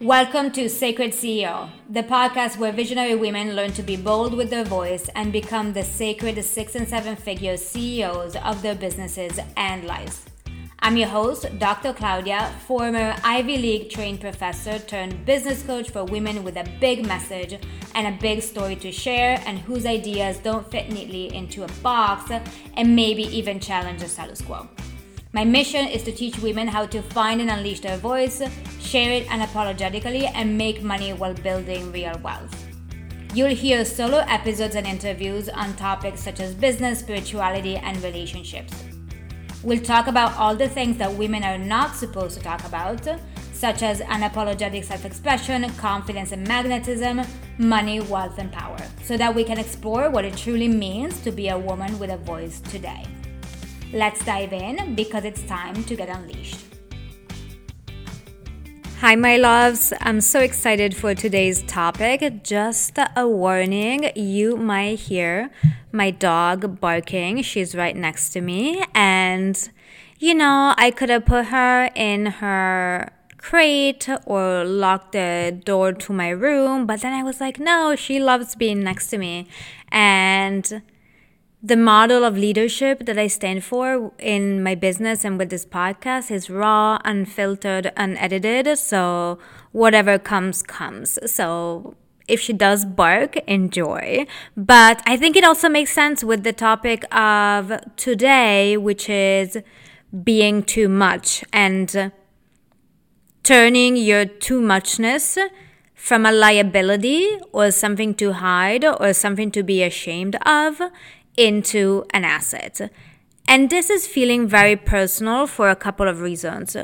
Welcome to Sacred CEO, the podcast where visionary women learn to be bold with their voice and become the sacred six and seven figure CEOs of their businesses and lives. I'm your host, Dr. Claudia, former Ivy League trained professor turned business coach for women with a big message and a big story to share, and whose ideas don't fit neatly into a box and maybe even challenge the status quo. My mission is to teach women how to find and unleash their voice, share it unapologetically, and make money while building real wealth. You'll hear solo episodes and interviews on topics such as business, spirituality, and relationships. We'll talk about all the things that women are not supposed to talk about, such as unapologetic self expression, confidence and magnetism, money, wealth, and power, so that we can explore what it truly means to be a woman with a voice today. Let's dive in because it's time to get unleashed. Hi, my loves. I'm so excited for today's topic. Just a warning you might hear my dog barking. She's right next to me. And, you know, I could have put her in her crate or locked the door to my room, but then I was like, no, she loves being next to me. And the model of leadership that I stand for in my business and with this podcast is raw, unfiltered, unedited. So whatever comes, comes. So if she does bark, enjoy. But I think it also makes sense with the topic of today, which is being too much and turning your too muchness from a liability or something to hide or something to be ashamed of into an asset. And this is feeling very personal for a couple of reasons.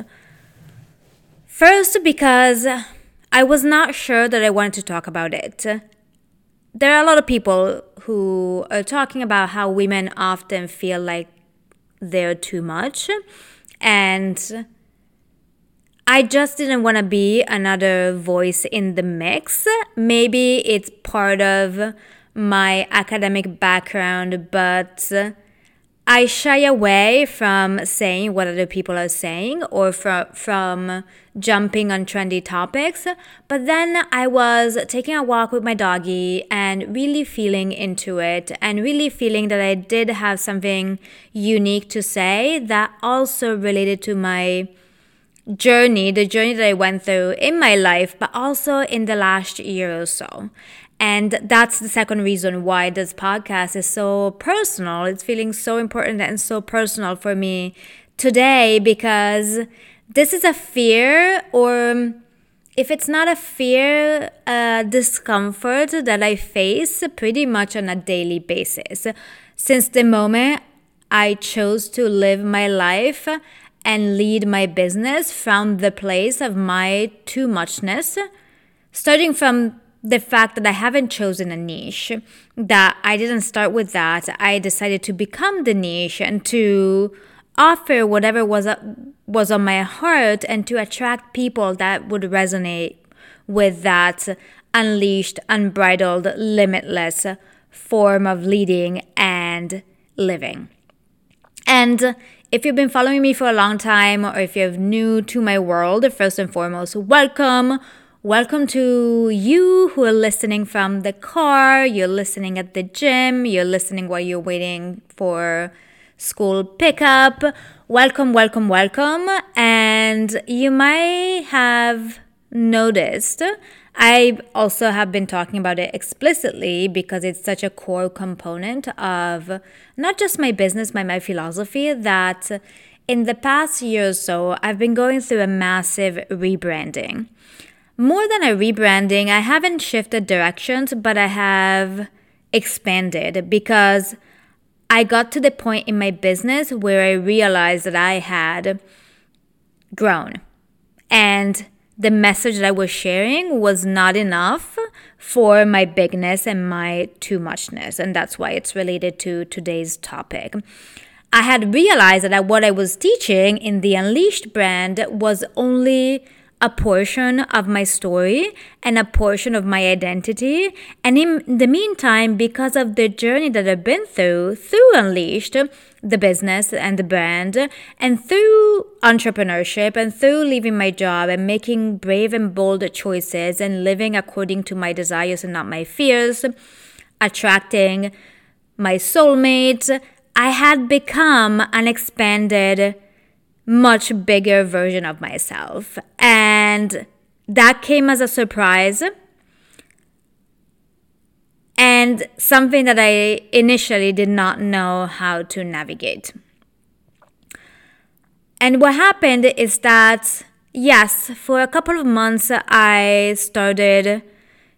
First, because I was not sure that I wanted to talk about it. There are a lot of people who are talking about how women often feel like they're too much. And I just didn't want to be another voice in the mix. Maybe it's part of my academic background, but I shy away from saying what other people are saying or from, from jumping on trendy topics. But then I was taking a walk with my doggy and really feeling into it and really feeling that I did have something unique to say that also related to my journey, the journey that I went through in my life, but also in the last year or so. And that's the second reason why this podcast is so personal. It's feeling so important and so personal for me today because this is a fear, or um, if it's not a fear, a discomfort that I face pretty much on a daily basis. Since the moment I chose to live my life and lead my business from the place of my too muchness, starting from the fact that I haven't chosen a niche, that I didn't start with that. I decided to become the niche and to offer whatever was uh, was on my heart and to attract people that would resonate with that unleashed, unbridled, limitless form of leading and living. And if you've been following me for a long time or if you're new to my world, first and foremost, welcome Welcome to you who are listening from the car, you're listening at the gym, you're listening while you're waiting for school pickup. Welcome, welcome, welcome. And you might have noticed I also have been talking about it explicitly because it's such a core component of not just my business, but my philosophy that in the past year or so, I've been going through a massive rebranding more than a rebranding, I haven't shifted directions, but I have expanded because I got to the point in my business where I realized that I had grown and the message that I was sharing was not enough for my bigness and my too muchness. And that's why it's related to today's topic. I had realized that what I was teaching in the Unleashed brand was only a portion of my story and a portion of my identity. And in the meantime, because of the journey that I've been through, through Unleashed, the business and the brand, and through entrepreneurship and through leaving my job and making brave and bold choices and living according to my desires and not my fears, attracting my soulmate, I had become an expanded much bigger version of myself. And that came as a surprise and something that I initially did not know how to navigate. And what happened is that, yes, for a couple of months, I started,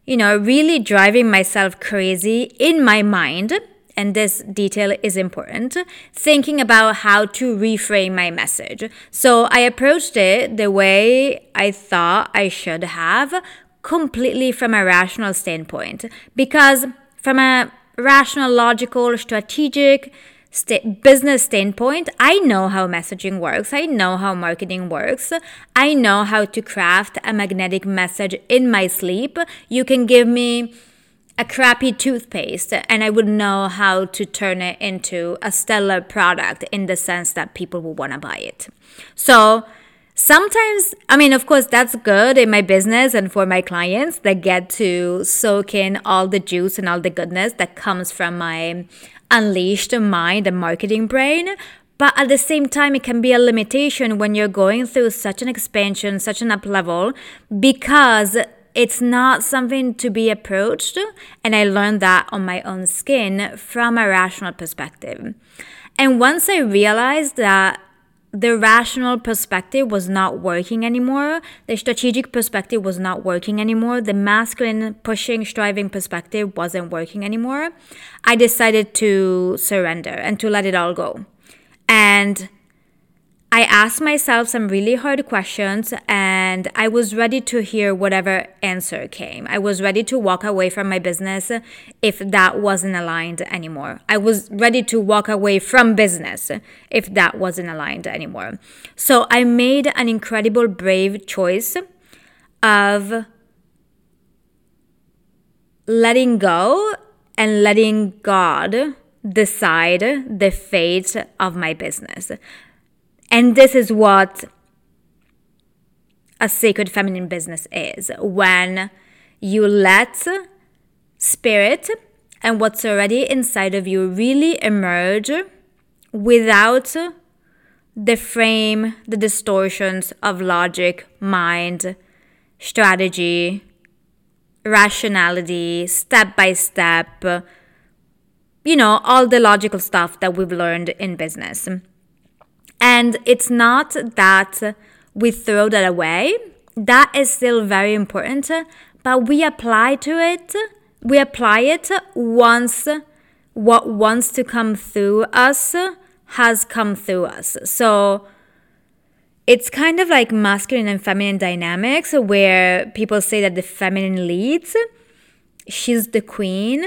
you know, really driving myself crazy in my mind and this detail is important, thinking about how to reframe my message. So I approached it the way I thought I should have, completely from a rational standpoint. Because from a rational, logical, strategic, st- business standpoint, I know how messaging works. I know how marketing works. I know how to craft a magnetic message in my sleep. You can give me a crappy toothpaste and I would know how to turn it into a stellar product in the sense that people will want to buy it. So sometimes, I mean, of course, that's good in my business and for my clients that get to soak in all the juice and all the goodness that comes from my unleashed mind and marketing brain. But at the same time, it can be a limitation when you're going through such an expansion, such an up level, because it's not something to be approached. And I learned that on my own skin from a rational perspective. And once I realized that the rational perspective was not working anymore. The strategic perspective was not working anymore. The masculine, pushing, striving perspective wasn't working anymore. I decided to surrender and to let it all go. And I asked myself some really hard questions and I was ready to hear whatever answer came. I was ready to walk away from my business if that wasn't aligned anymore. I was ready to walk away from business if that wasn't aligned anymore. So I made an incredible, brave choice of letting go and letting God decide the fate of my business. And this is what a sacred feminine business is when you let spirit and what's already inside of you really emerge without the frame, the distortions of logic, mind, strategy, rationality, step by step, you know, all the logical stuff that we've learned in business. And it's not that we throw that away, that is still very important, but we apply to it, we apply it once what wants to come through us has come through us. So it's kind of like masculine and feminine dynamics where people say that the feminine leads, she's the queen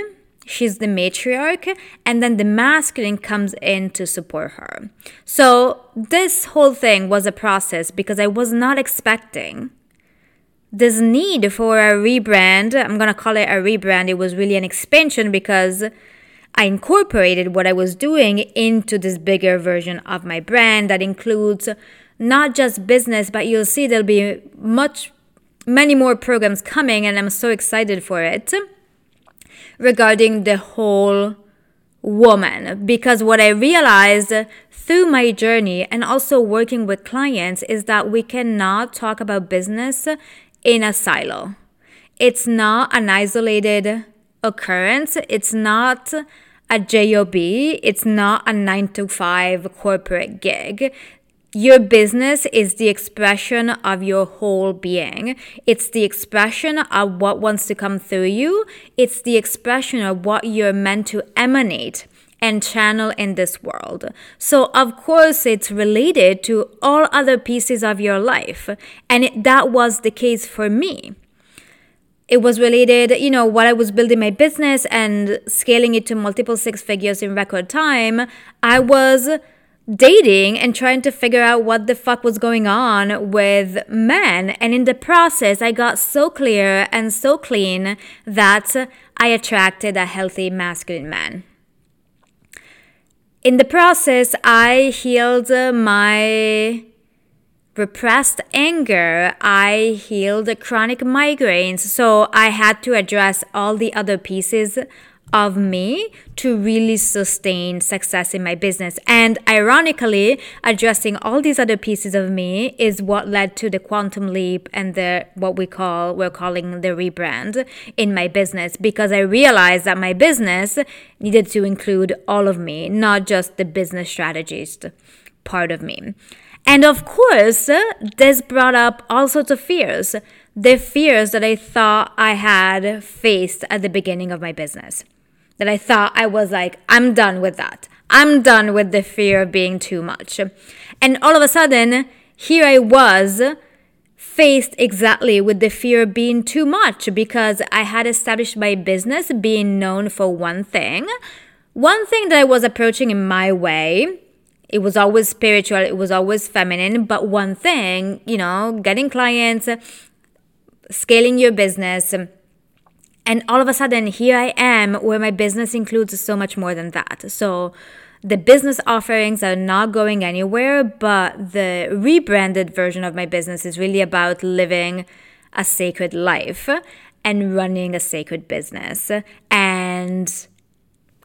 she's the matriarch and then the masculine comes in to support her. So this whole thing was a process because i was not expecting this need for a rebrand. I'm going to call it a rebrand. It was really an expansion because i incorporated what i was doing into this bigger version of my brand that includes not just business but you'll see there'll be much many more programs coming and i'm so excited for it regarding the whole woman because what I realized through my journey and also working with clients is that we cannot talk about business in a silo. It's not an isolated occurrence, it's not a job, it's not a 9 to 5 corporate gig. Your business is the expression of your whole being. It's the expression of what wants to come through you. It's the expression of what you're meant to emanate and channel in this world. So, of course, it's related to all other pieces of your life. And it, that was the case for me. It was related, you know, while I was building my business and scaling it to multiple six figures in record time, I was dating and trying to figure out what the fuck was going on with men. And in the process, I got so clear and so clean that I attracted a healthy masculine man. In the process, I healed my repressed anger. I healed chronic migraines. So I had to address all the other pieces of me to really sustain success in my business. And ironically, addressing all these other pieces of me is what led to the quantum leap and the what we call we're calling the rebrand in my business because I realized that my business needed to include all of me, not just the business strategist part of me. And of course, this brought up all sorts of fears. The fears that I thought I had faced at the beginning of my business that I thought I was like, I'm done with that. I'm done with the fear of being too much. And all of a sudden, here I was faced exactly with the fear of being too much because I had established my business being known for one thing, one thing that I was approaching in my way. It was always spiritual, it was always feminine, but one thing, you know, getting clients, scaling your business and all of a sudden, here I am where my business includes so much more than that. So the business offerings are not going anywhere, but the rebranded version of my business is really about living a sacred life and running a sacred business. And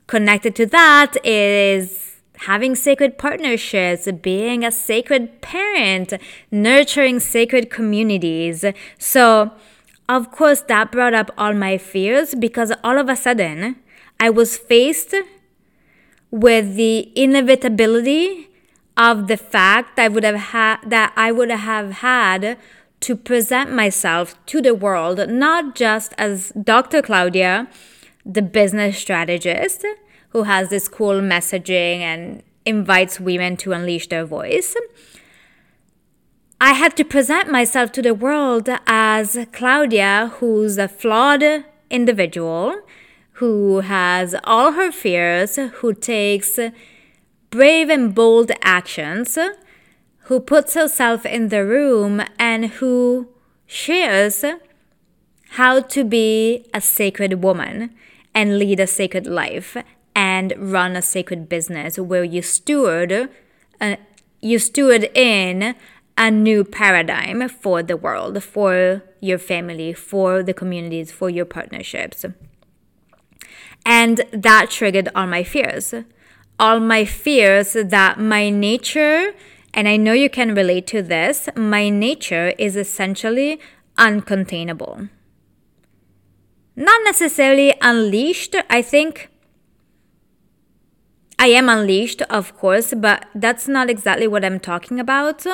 connected to that is having sacred partnerships, being a sacred parent, nurturing sacred communities. So, of course, that brought up all my fears because all of a sudden I was faced with the inevitability of the fact I would have had that I would have had to present myself to the world not just as Dr. Claudia, the business strategist who has this cool messaging and invites women to unleash their voice, I had to present myself to the world as Claudia, who's a flawed individual, who has all her fears, who takes brave and bold actions, who puts herself in the room, and who shares how to be a sacred woman and lead a sacred life and run a sacred business where you steward uh, you steward in a new paradigm for the world, for your family, for the communities, for your partnerships. And that triggered all my fears. All my fears that my nature, and I know you can relate to this, my nature is essentially uncontainable. Not necessarily unleashed, I think. I am unleashed, of course, but that's not exactly what I'm talking about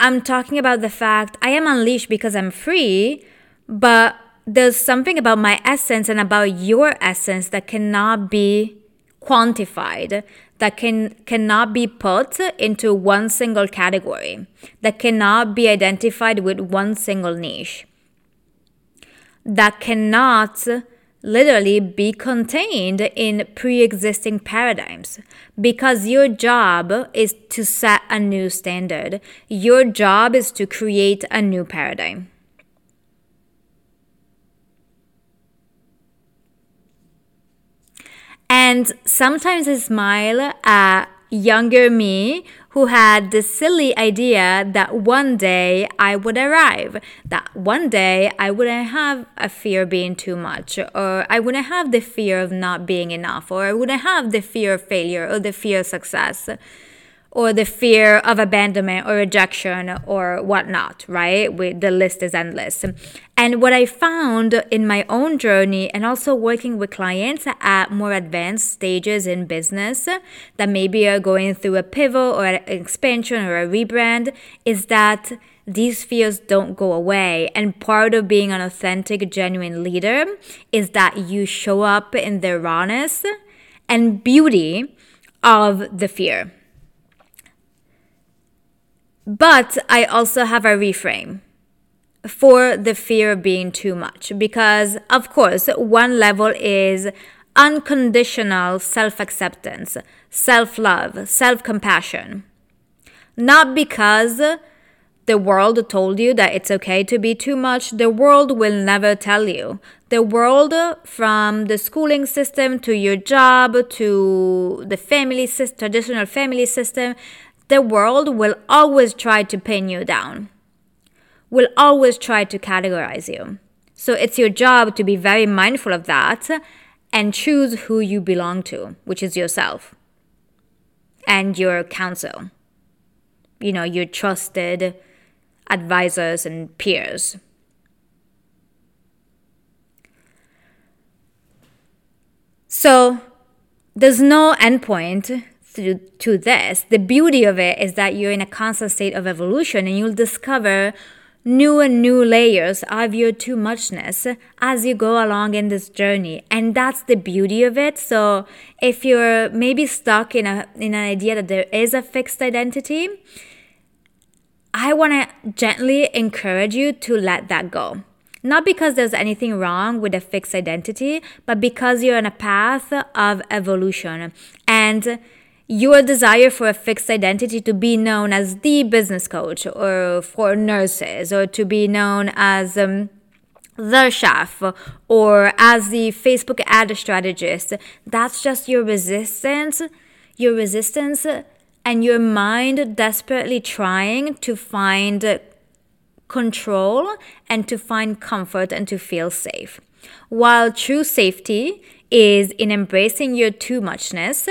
I'm talking about the fact I am unleashed because I'm free, but there's something about my essence and about your essence that cannot be quantified that can cannot be put into one single category that cannot be identified with one single niche that cannot literally be contained in pre existing paradigms because your job is to set a new standard. Your job is to create a new paradigm. And sometimes I smile at younger me who had the silly idea that one day I would arrive, that one day I wouldn't have a fear of being too much, or I wouldn't have the fear of not being enough, or I wouldn't have the fear of failure or the fear of success or the fear of abandonment or rejection or whatnot, right? We, the list is endless. And what I found in my own journey and also working with clients at more advanced stages in business that maybe are going through a pivot or an expansion or a rebrand is that these fears don't go away. And part of being an authentic, genuine leader is that you show up in the rawness and beauty of the fear but I also have a reframe for the fear of being too much because, of course, one level is unconditional self acceptance, self love, self compassion. Not because the world told you that it's okay to be too much. The world will never tell you. The world, from the schooling system to your job to the family system, traditional family system, the world will always try to pin you down, will always try to categorize you. So it's your job to be very mindful of that and choose who you belong to, which is yourself and your counsel, you know, your trusted advisors and peers. So there's no endpoint to, to this. The beauty of it is that you're in a constant state of evolution and you'll discover new and new layers of your too muchness as you go along in this journey. And that's the beauty of it. So if you're maybe stuck in a in an idea that there is a fixed identity i want to gently encourage you to let that go. Not because there's anything wrong with a fixed identity but because you're on a path of evolution. And your desire for a fixed identity to be known as the business coach or for nurses or to be known as um, the chef or as the Facebook ad strategist. That's just your resistance, your resistance, and your mind desperately trying to find control and to find comfort and to feel safe. While true safety is in embracing your too muchness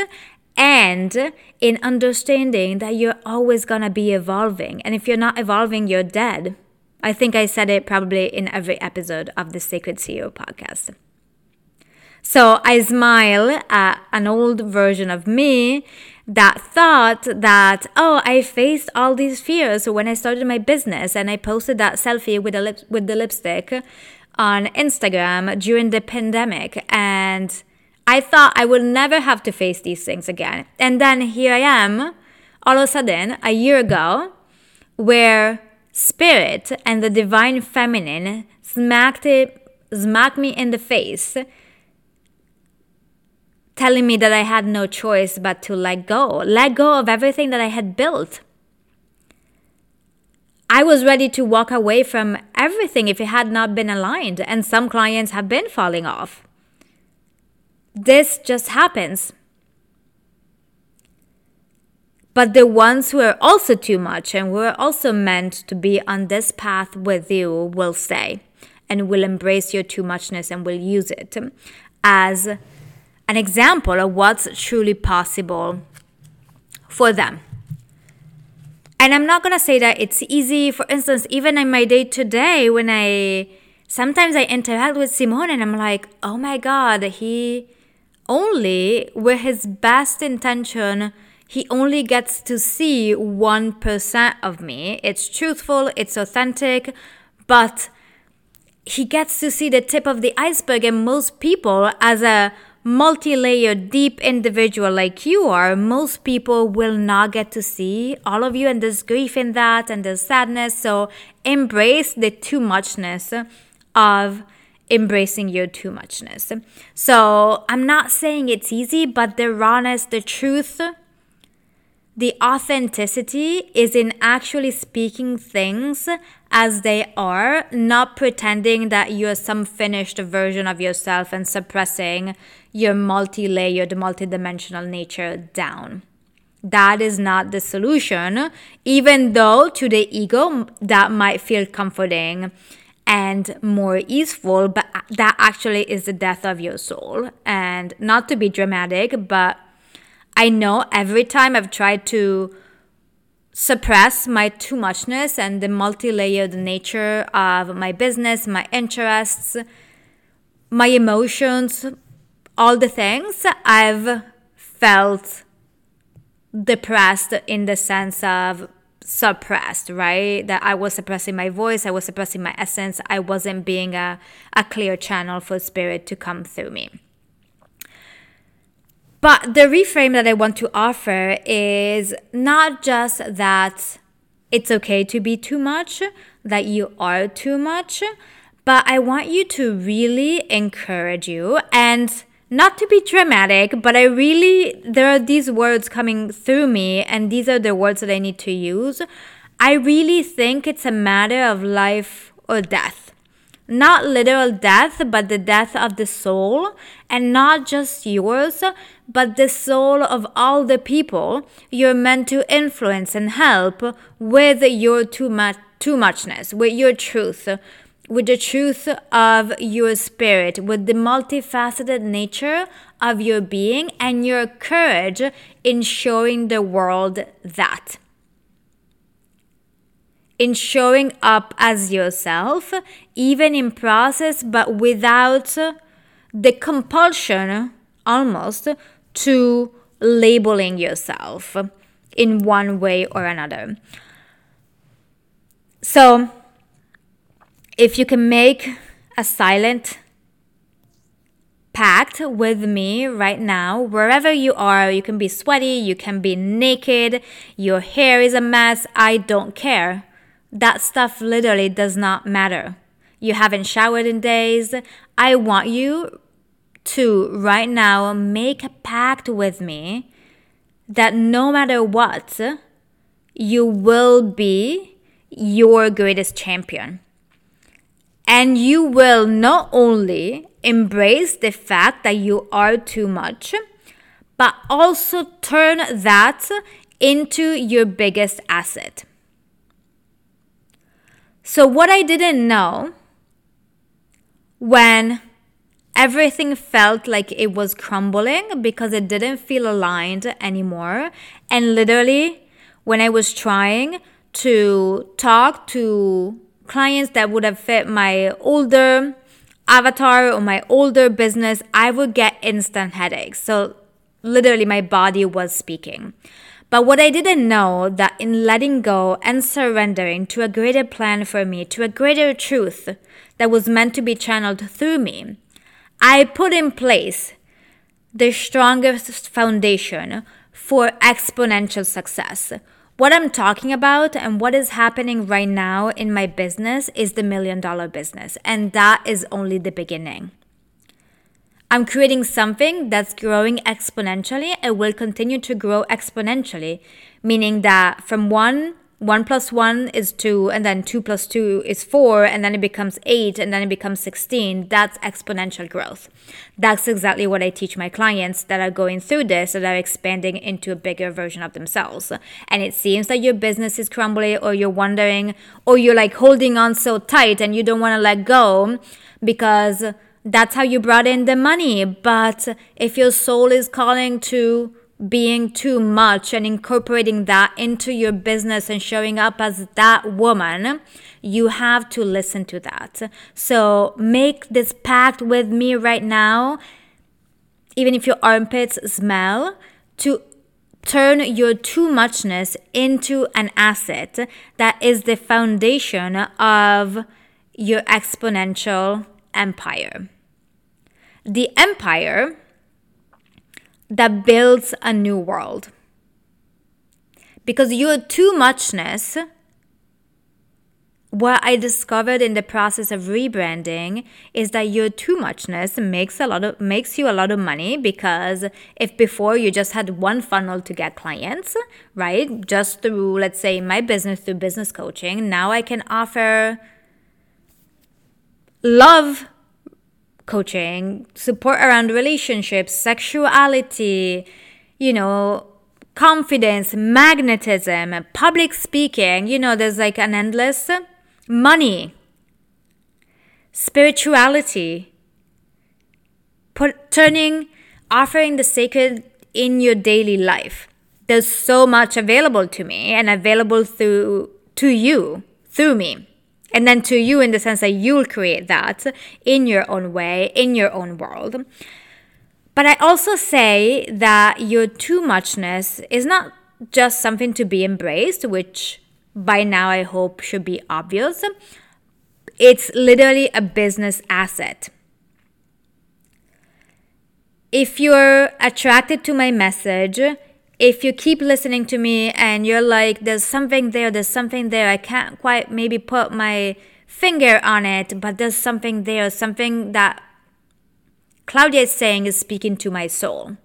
and in understanding that you're always going to be evolving. And if you're not evolving, you're dead. I think I said it probably in every episode of the Sacred CEO podcast. So I smile at an old version of me that thought that, oh, I faced all these fears when I started my business and I posted that selfie with the, lip- with the lipstick on Instagram during the pandemic. And I thought I would never have to face these things again. And then here I am, all of a sudden, a year ago, where spirit and the divine feminine smacked it smacked me in the face telling me that I had no choice but to let go, let go of everything that I had built. I was ready to walk away from everything if it had not been aligned, and some clients have been falling off. This just happens. But the ones who are also too much and who are also meant to be on this path with you will stay and will embrace your too muchness and will use it as an example of what's truly possible for them. And I'm not going to say that it's easy. For instance, even in my day to day, when I sometimes I interact with Simone and I'm like, oh my God, he only with his best intention he only gets to see 1% of me. It's truthful, it's authentic, but he gets to see the tip of the iceberg. And most people, as a multi layered, deep individual like you are, most people will not get to see all of you. And there's grief in that, and there's sadness. So embrace the too muchness of embracing your too muchness. So I'm not saying it's easy, but the rawness, the truth, the authenticity is in actually speaking things as they are, not pretending that you're some finished version of yourself and suppressing your multi layered, multi dimensional nature down. That is not the solution, even though to the ego that might feel comforting and more easeful, but that actually is the death of your soul. And not to be dramatic, but I know every time I've tried to suppress my too muchness and the multi layered nature of my business, my interests, my emotions, all the things, I've felt depressed in the sense of suppressed, right? That I was suppressing my voice, I was suppressing my essence, I wasn't being a, a clear channel for spirit to come through me. But the reframe that I want to offer is not just that it's okay to be too much, that you are too much, but I want you to really encourage you and not to be dramatic, but I really, there are these words coming through me, and these are the words that I need to use. I really think it's a matter of life or death. Not literal death, but the death of the soul, and not just yours, but the soul of all the people you're meant to influence and help with your too too muchness, with your truth, with the truth of your spirit, with the multifaceted nature of your being and your courage in showing the world that. In showing up as yourself, even in process, but without the compulsion almost to labeling yourself in one way or another. So, if you can make a silent pact with me right now, wherever you are, you can be sweaty, you can be naked, your hair is a mess, I don't care. That stuff literally does not matter. You haven't showered in days. I want you to right now make a pact with me that no matter what, you will be your greatest champion. And you will not only embrace the fact that you are too much, but also turn that into your biggest asset. So, what I didn't know when everything felt like it was crumbling because it didn't feel aligned anymore, and literally, when I was trying to talk to clients that would have fit my older avatar or my older business, I would get instant headaches. So literally my body was speaking. But what I didn't know that in letting go and surrendering to a greater plan for me, to a greater truth that was meant to be channeled through me, I put in place the strongest foundation for exponential success what I'm talking about and what is happening right now in my business is the million dollar business. And that is only the beginning. I'm creating something that's growing exponentially and will continue to grow exponentially, meaning that from one 1 plus 1 is 2, and then 2 plus 2 is 4, and then it becomes 8, and then it becomes 16. That's exponential growth. That's exactly what I teach my clients that are going through this, that are expanding into a bigger version of themselves. And it seems that your business is crumbling, or you're wondering, or you're like holding on so tight and you don't want to let go because that's how you brought in the money. But if your soul is calling to being too much and incorporating that into your business and showing up as that woman, you have to listen to that. So make this pact with me right now, even if your armpits smell, to turn your too muchness into an asset that is the foundation of your exponential empire. The empire that builds a new world. Because your too muchness, what I discovered in the process of rebranding is that your too muchness makes a lot of makes you a lot of money because if before you just had one funnel to get clients, right? Just through let's say my business through business coaching, now I can offer love coaching, support around relationships, sexuality, you know, confidence, magnetism, public speaking. You know, there's like an endless money, spirituality, put, turning, offering the sacred in your daily life. There's so much available to me and available through to you through me and then to you in the sense that you'll create that in your own way, in your own world. But I also say that your too muchness is not just something to be embraced, which by now I hope should be obvious. It's literally a business asset. If you're attracted to my message, if you keep listening to me and you're like, there's something there, there's something there, I can't quite maybe put my finger on it, but there's something there, something that Claudia is saying is speaking to my soul.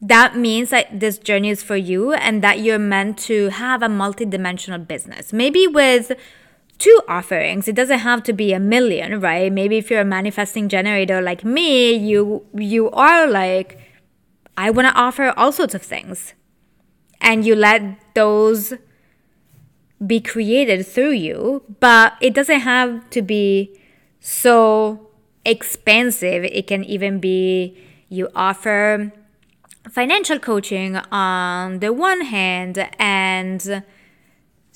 That means that this journey is for you and that you're meant to have a multidimensional business. Maybe with two offerings. It doesn't have to be a million, right? Maybe if you're a manifesting generator like me, you you are like I want to offer all sorts of things. And you let those be created through you, but it doesn't have to be so expensive. It can even be you offer financial coaching on the one hand and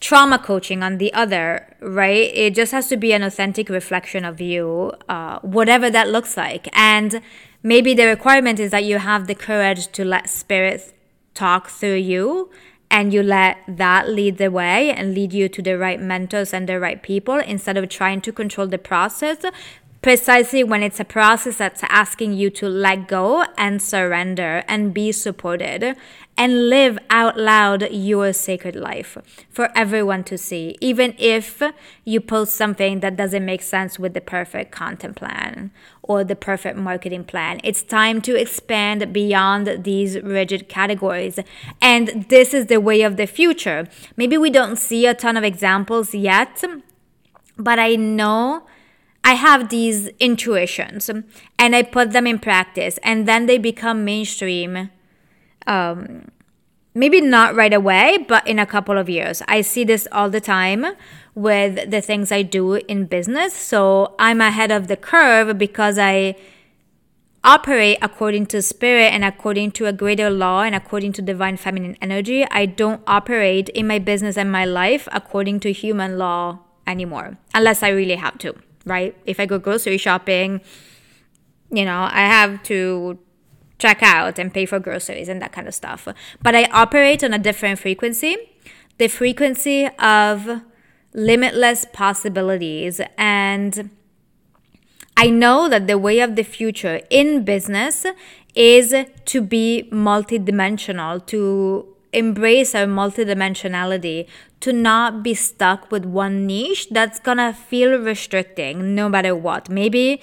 trauma coaching on the other, right? It just has to be an authentic reflection of you, uh, whatever that looks like. And maybe the requirement is that you have the courage to let spirits talk through you and you let that lead the way and lead you to the right mentors and the right people instead of trying to control the process precisely when it's a process that's asking you to let go and surrender and be supported and live out loud your sacred life for everyone to see, even if you post something that doesn't make sense with the perfect content plan or the perfect marketing plan. It's time to expand beyond these rigid categories. And this is the way of the future. Maybe we don't see a ton of examples yet, but I know I have these intuitions and I put them in practice and then they become mainstream. Um, maybe not right away, but in a couple of years. I see this all the time with the things I do in business. So I'm ahead of the curve because I operate according to spirit and according to a greater law and according to divine feminine energy. I don't operate in my business and my life according to human law anymore, unless I really have to right? If I go grocery shopping, you know, I have to check out and pay for groceries and that kind of stuff. But I operate on a different frequency the frequency of limitless possibilities. And I know that the way of the future in business is to be multidimensional, to embrace our multidimensionality, to not be stuck with one niche that's gonna feel restricting no matter what. Maybe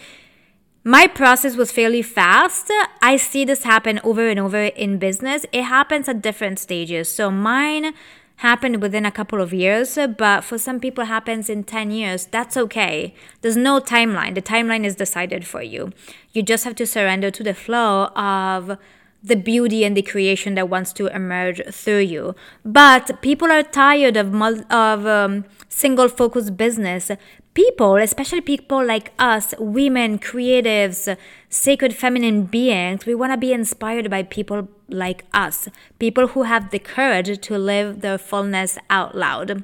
my process was fairly fast. I see this happen over and over in business. It happens at different stages. So mine happened within a couple of years, but for some people happens in 10 years. That's okay. There's no timeline. The timeline is decided for you. You just have to surrender to the flow of the beauty and the creation that wants to emerge through you. But people are tired of of um, single focus business. People, especially people like us, women, creatives, sacred feminine beings, we want to be inspired by people like us, people who have the courage to live their fullness out loud.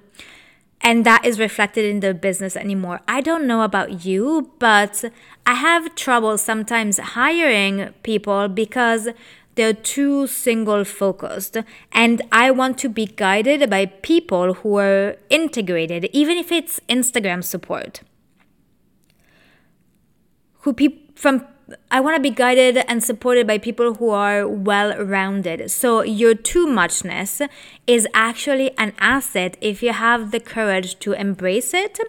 And that is reflected in their business anymore. I don't know about you, but I have trouble sometimes hiring people because they're too single focused and i want to be guided by people who are integrated even if it's instagram support who pe- from I want to be guided and supported by people who are well rounded. So, your too muchness is actually an asset if you have the courage to embrace it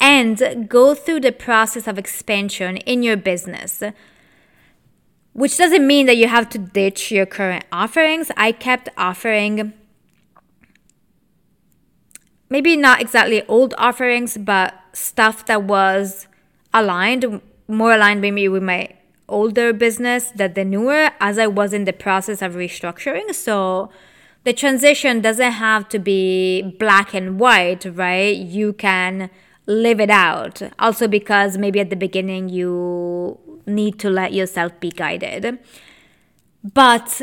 and go through the process of expansion in your business which doesn't mean that you have to ditch your current offerings. I kept offering maybe not exactly old offerings, but stuff that was aligned, more aligned maybe with my older business than the newer as I was in the process of restructuring. So the transition doesn't have to be black and white, right? You can live it out. Also, because maybe at the beginning you need to let yourself be guided. But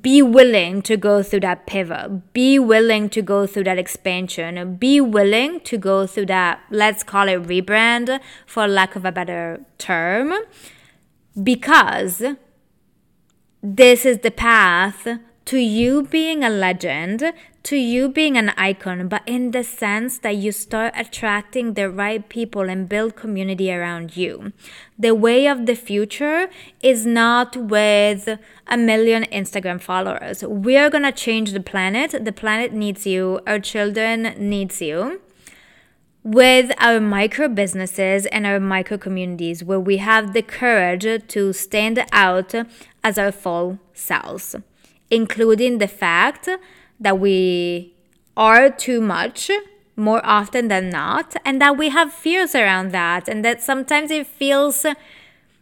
be willing to go through that pivot. Be willing to go through that expansion. Be willing to go through that, let's call it rebrand for lack of a better term, because this is the path to you being a legend, to you being an icon, but in the sense that you start attracting the right people and build community around you. The way of the future is not with a million Instagram followers. We are to change the planet. The planet needs you. Our children needs you. with our micro businesses and our micro communities where we have the courage to stand out as our full selves, including the fact that we are too much more often than not, and that we have fears around that, and that sometimes it feels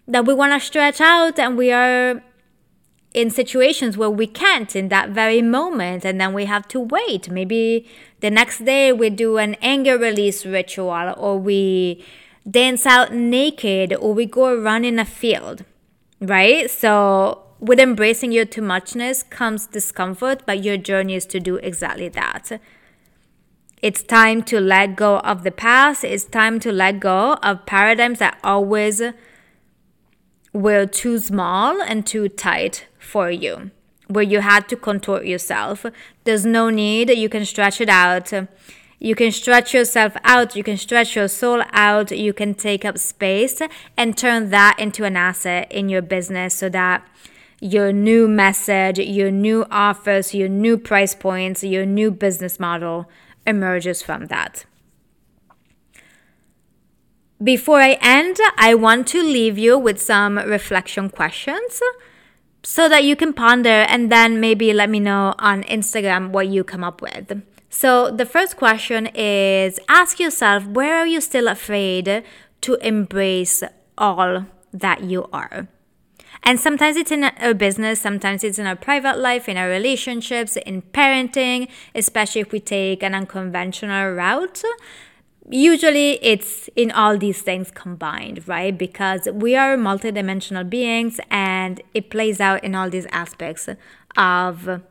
that we want to stretch out and we are in situations where we can't in that very moment and then we have to wait. Maybe the next day we do an anger release ritual or we dance out naked or we go run in a field right? So with embracing your too muchness comes discomfort but your journey is to do exactly that. It's time to let go of the past. It's time to let go of paradigms that always were too small and too tight for you, where you had to contort yourself. There's no need, you can stretch it out. You can stretch yourself out, you can stretch your soul out, you can take up space and turn that into an asset in your business so that your new message, your new offers, your new price points, your new business model emerges from that. Before I end, I want to leave you with some reflection questions so that you can ponder and then maybe let me know on Instagram what you come up with. So, the first question is ask yourself where are you still afraid to embrace all that you are? And sometimes it's in our business, sometimes it's in our private life, in our relationships, in parenting, especially if we take an unconventional route usually it's in all these things combined, right? Because we are multidimensional beings and it plays out in all these aspects of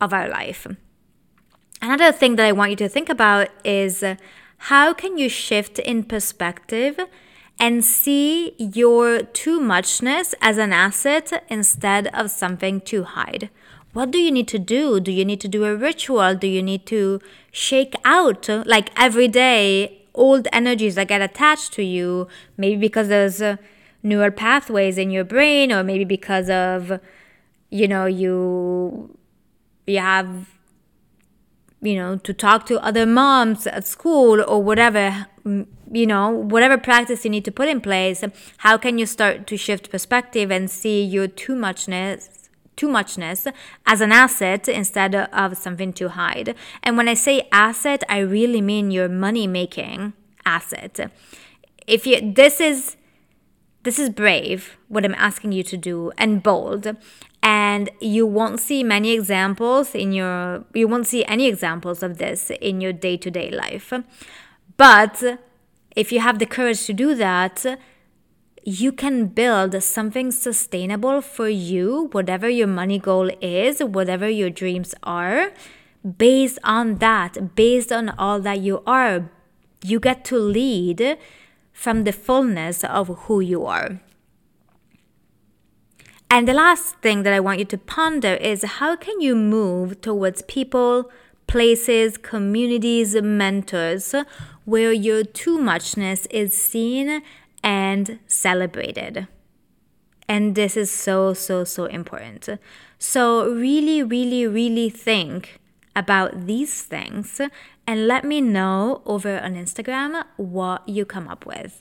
of our life. Another thing that I want you to think about is how can you shift in perspective and see your too muchness as an asset instead of something to hide? what do you need to do? Do you need to do a ritual? Do you need to shake out like every day old energies that get attached to you? Maybe because there's uh, neural pathways in your brain, or maybe because of you know you you have you know to talk to other moms at school or whatever you know whatever practice you need to put in place how can you start to shift perspective and see your too muchness too muchness as an asset instead of something to hide. And when I say asset, I really mean your money making asset. If you this is this is brave what I'm asking you to do and bold and you won't see many examples in your you won't see any examples of this in your day-to-day life. But if you have the courage to do that, you can build something sustainable for you, whatever your money goal is, whatever your dreams are, based on that, based on all that you are. You get to lead from the fullness of who you are. And the last thing that I want you to ponder is how can you move towards people, places, communities, mentors where your too muchness is seen and celebrated. And this is so, so, so important. So, really, really, really think about these things and let me know over on Instagram what you come up with.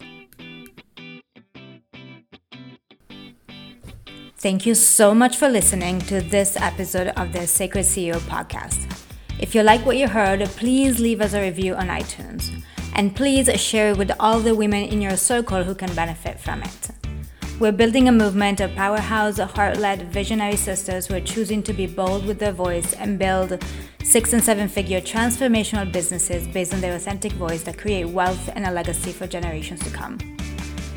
Thank you so much for listening to this episode of the Sacred CEO podcast. If you like what you heard, please leave us a review on iTunes. And please share it with all the women in your circle who can benefit from it. We're building a movement of powerhouse, heart led, visionary sisters who are choosing to be bold with their voice and build six and seven figure transformational businesses based on their authentic voice that create wealth and a legacy for generations to come.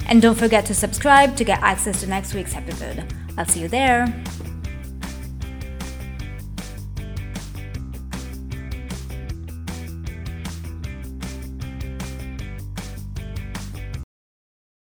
And don't forget to subscribe to get access to next week's episode. I'll see you there.